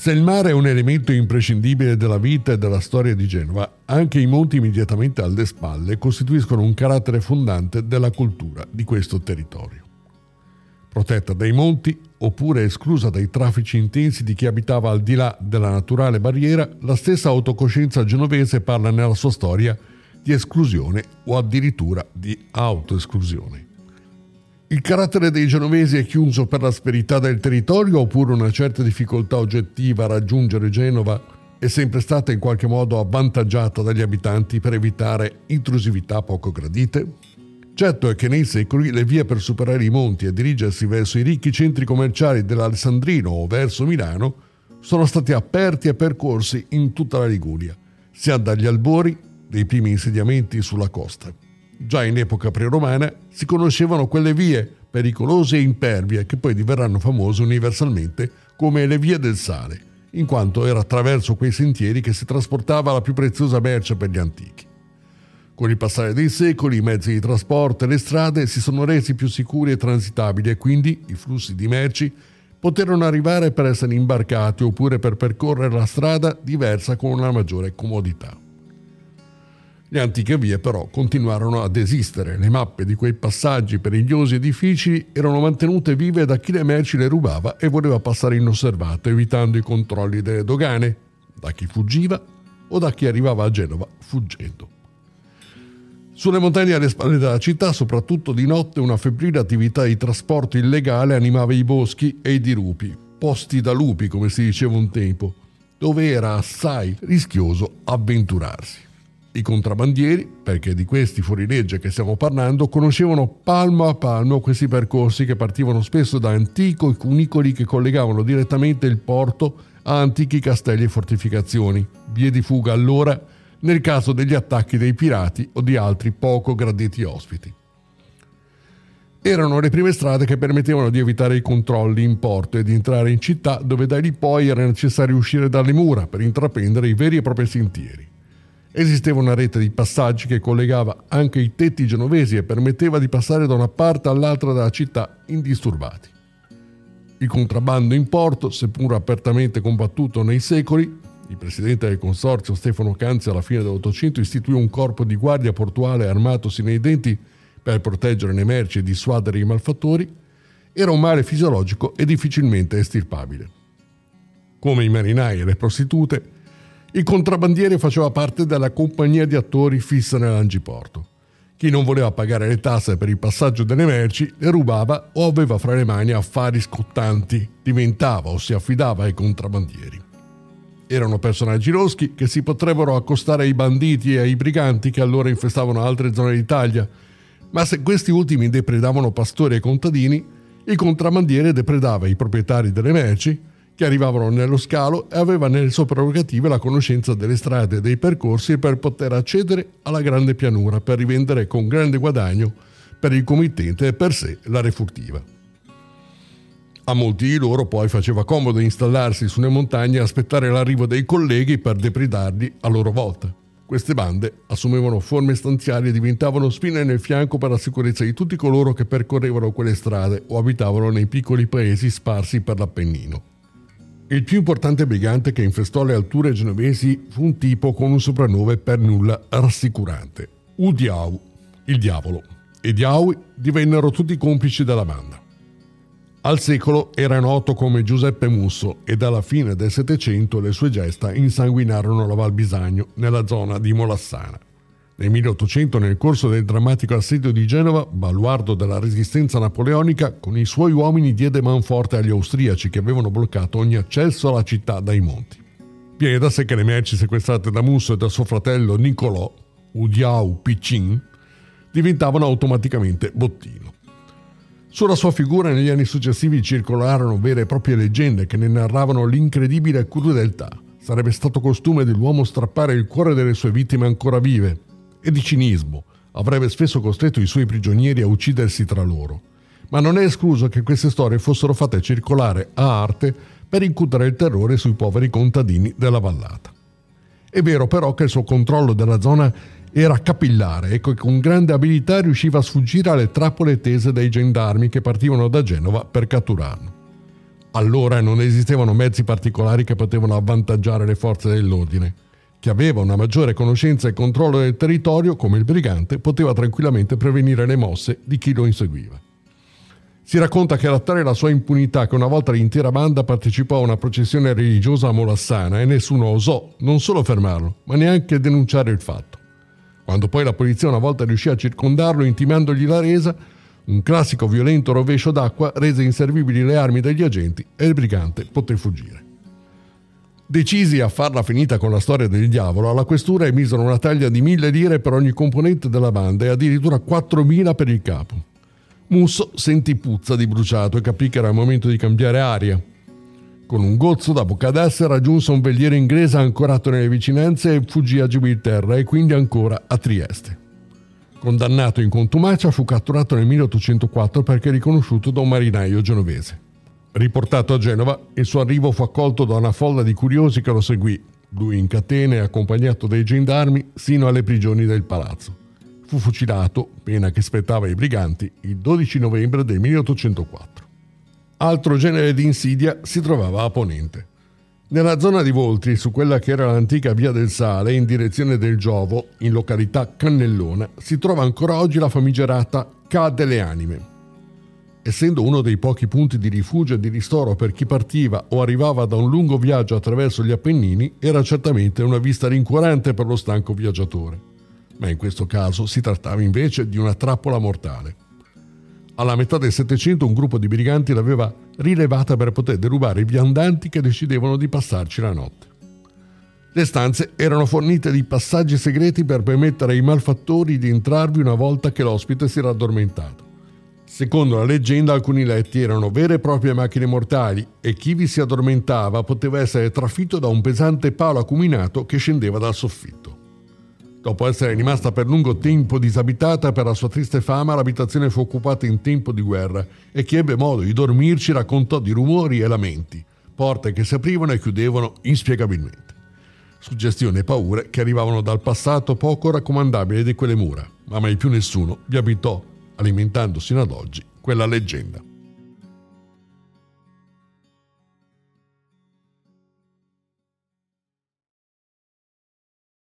Se il mare è un elemento imprescindibile della vita e della storia di Genova, anche i monti immediatamente alle spalle costituiscono un carattere fondante della cultura di questo territorio. Protetta dai monti, oppure esclusa dai traffici intensi di chi abitava al di là della naturale barriera, la stessa autocoscienza genovese parla nella sua storia di esclusione o addirittura di autoesclusione. Il carattere dei genovesi è chiuso per l'asperità del territorio oppure una certa difficoltà oggettiva a raggiungere Genova è sempre stata in qualche modo avvantaggiata dagli abitanti per evitare intrusività poco gradite? Certo è che nei secoli le vie per superare i monti e dirigersi verso i ricchi centri commerciali dell'Alessandrino o verso Milano sono stati aperti e percorsi in tutta la Liguria, sia dagli albori dei primi insediamenti sulla costa. Già in epoca preromana si conoscevano quelle vie pericolose e impervie che poi diverranno famose universalmente come le vie del sale, in quanto era attraverso quei sentieri che si trasportava la più preziosa merce per gli antichi. Con il passare dei secoli i mezzi di trasporto e le strade si sono resi più sicuri e transitabili e quindi i flussi di merci poterono arrivare per essere imbarcati oppure per percorrere la strada diversa con una maggiore comodità. Le antiche vie però continuarono ad esistere, le mappe di quei passaggi perigliosi e difficili erano mantenute vive da chi le merci le rubava e voleva passare inosservato evitando i controlli delle dogane, da chi fuggiva o da chi arrivava a Genova fuggendo. Sulle montagne alle spalle della città, soprattutto di notte, una febbrile attività di trasporto illegale animava i boschi e i dirupi, posti da lupi come si diceva un tempo, dove era assai rischioso avventurarsi. I contrabbandieri, perché di questi fuorilegge che stiamo parlando, conoscevano palmo a palmo questi percorsi che partivano spesso da antichi cunicoli che collegavano direttamente il porto a antichi castelli e fortificazioni, vie di fuga allora nel caso degli attacchi dei pirati o di altri poco graditi ospiti. Erano le prime strade che permettevano di evitare i controlli in porto e di entrare in città dove da lì poi era necessario uscire dalle mura per intraprendere i veri e propri sentieri. Esisteva una rete di passaggi che collegava anche i tetti genovesi e permetteva di passare da una parte all'altra della città indisturbati. Il contrabbando in porto, seppur apertamente combattuto nei secoli, il presidente del consorzio Stefano Canzi alla fine dell'Ottocento istituì un corpo di guardia portuale armato sino ai denti per proteggere le merci e dissuadere i malfattori, era un male fisiologico e difficilmente estirpabile. Come i marinai e le prostitute, il contrabbandiere faceva parte della compagnia di attori fissa nell'Angiporto. Chi non voleva pagare le tasse per il passaggio delle merci le rubava o aveva fra le mani affari scottanti, diventava o si affidava ai contrabbandieri. Erano personaggi loschi che si potrebbero accostare ai banditi e ai briganti che allora infestavano altre zone d'Italia, ma se questi ultimi depredavano pastori e contadini, il contrabbandiere depredava i proprietari delle merci che arrivavano nello scalo e aveva nelle sue prerogative la conoscenza delle strade e dei percorsi per poter accedere alla grande pianura per rivendere con grande guadagno per il committente e per sé la refurtiva. A molti di loro poi faceva comodo installarsi sulle montagne e aspettare l'arrivo dei colleghi per depredarli a loro volta. Queste bande assumevano forme stanziali e diventavano spine nel fianco per la sicurezza di tutti coloro che percorrevano quelle strade o abitavano nei piccoli paesi sparsi per l'Appennino. Il più importante brigante che infestò le alture genovesi fu un tipo con un soprannome per nulla rassicurante, Udiau, il diavolo, e Diaui divennero tutti complici della banda. Al secolo era noto come Giuseppe Musso e dalla fine del Settecento le sue gesta insanguinarono la Val Bisagno nella zona di Molassana. Nel 1800, nel corso del drammatico assedio di Genova, baluardo della resistenza napoleonica, con i suoi uomini diede manforte agli austriaci che avevano bloccato ogni accesso alla città dai monti. Viene da sé che le merci sequestrate da Musso e da suo fratello Niccolò, Udiau Piccin, diventavano automaticamente bottino. Sulla sua figura negli anni successivi circolarono vere e proprie leggende che ne narravano l'incredibile crudeltà. Sarebbe stato costume dell'uomo strappare il cuore delle sue vittime ancora vive, e di cinismo. Avrebbe spesso costretto i suoi prigionieri a uccidersi tra loro. Ma non è escluso che queste storie fossero fatte circolare a arte per incutere il terrore sui poveri contadini della vallata. È vero però che il suo controllo della zona era capillare e che con grande abilità riusciva a sfuggire alle trappole tese dai gendarmi che partivano da Genova per catturarlo. Allora non esistevano mezzi particolari che potevano avvantaggiare le forze dell'ordine. Chi aveva una maggiore conoscenza e controllo del territorio, come il brigante, poteva tranquillamente prevenire le mosse di chi lo inseguiva. Si racconta che era tale la sua impunità che una volta l'intera banda partecipò a una processione religiosa a Molassana e nessuno osò non solo fermarlo, ma neanche denunciare il fatto. Quando poi la polizia una volta riuscì a circondarlo intimandogli la resa, un classico violento rovescio d'acqua rese inservibili le armi degli agenti e il brigante poté fuggire. Decisi a farla finita con la storia del diavolo, alla questura emisero una taglia di mille lire per ogni componente della banda e addirittura 4.000 per il capo. Musso sentì puzza di bruciato e capì che era il momento di cambiare aria. Con un gozzo da Bocadesse raggiunse un veliero inglese ancorato nelle vicinanze e fuggì a Gibilterra e quindi ancora a Trieste. Condannato in contumacia, fu catturato nel 1804 perché riconosciuto da un marinaio genovese. Riportato a Genova, il suo arrivo fu accolto da una folla di curiosi che lo seguì, lui in catene accompagnato dai gendarmi, sino alle prigioni del palazzo fu fucilato, pena che spettava ai briganti, il 12 novembre del 1804. Altro genere di insidia si trovava a ponente. Nella zona di Voltri, su quella che era l'antica via del Sale, in direzione del Giovo, in località Cannellona, si trova ancora oggi la famigerata Ca delle Anime. Essendo uno dei pochi punti di rifugio e di ristoro per chi partiva o arrivava da un lungo viaggio attraverso gli Appennini, era certamente una vista rincuorante per lo stanco viaggiatore ma in questo caso si trattava invece di una trappola mortale. Alla metà del Settecento un gruppo di briganti l'aveva rilevata per poter derubare i viandanti che decidevano di passarci la notte. Le stanze erano fornite di passaggi segreti per permettere ai malfattori di entrarvi una volta che l'ospite si era addormentato. Secondo la leggenda alcuni letti erano vere e proprie macchine mortali e chi vi si addormentava poteva essere trafitto da un pesante palo acuminato che scendeva dal soffitto. Dopo essere rimasta per lungo tempo disabitata per la sua triste fama, l'abitazione fu occupata in tempo di guerra e chi ebbe modo di dormirci raccontò di rumori e lamenti, porte che si aprivano e chiudevano inspiegabilmente. Suggestioni e paure che arrivavano dal passato poco raccomandabile di quelle mura, ma mai più nessuno vi abitò, alimentando sino ad oggi quella leggenda.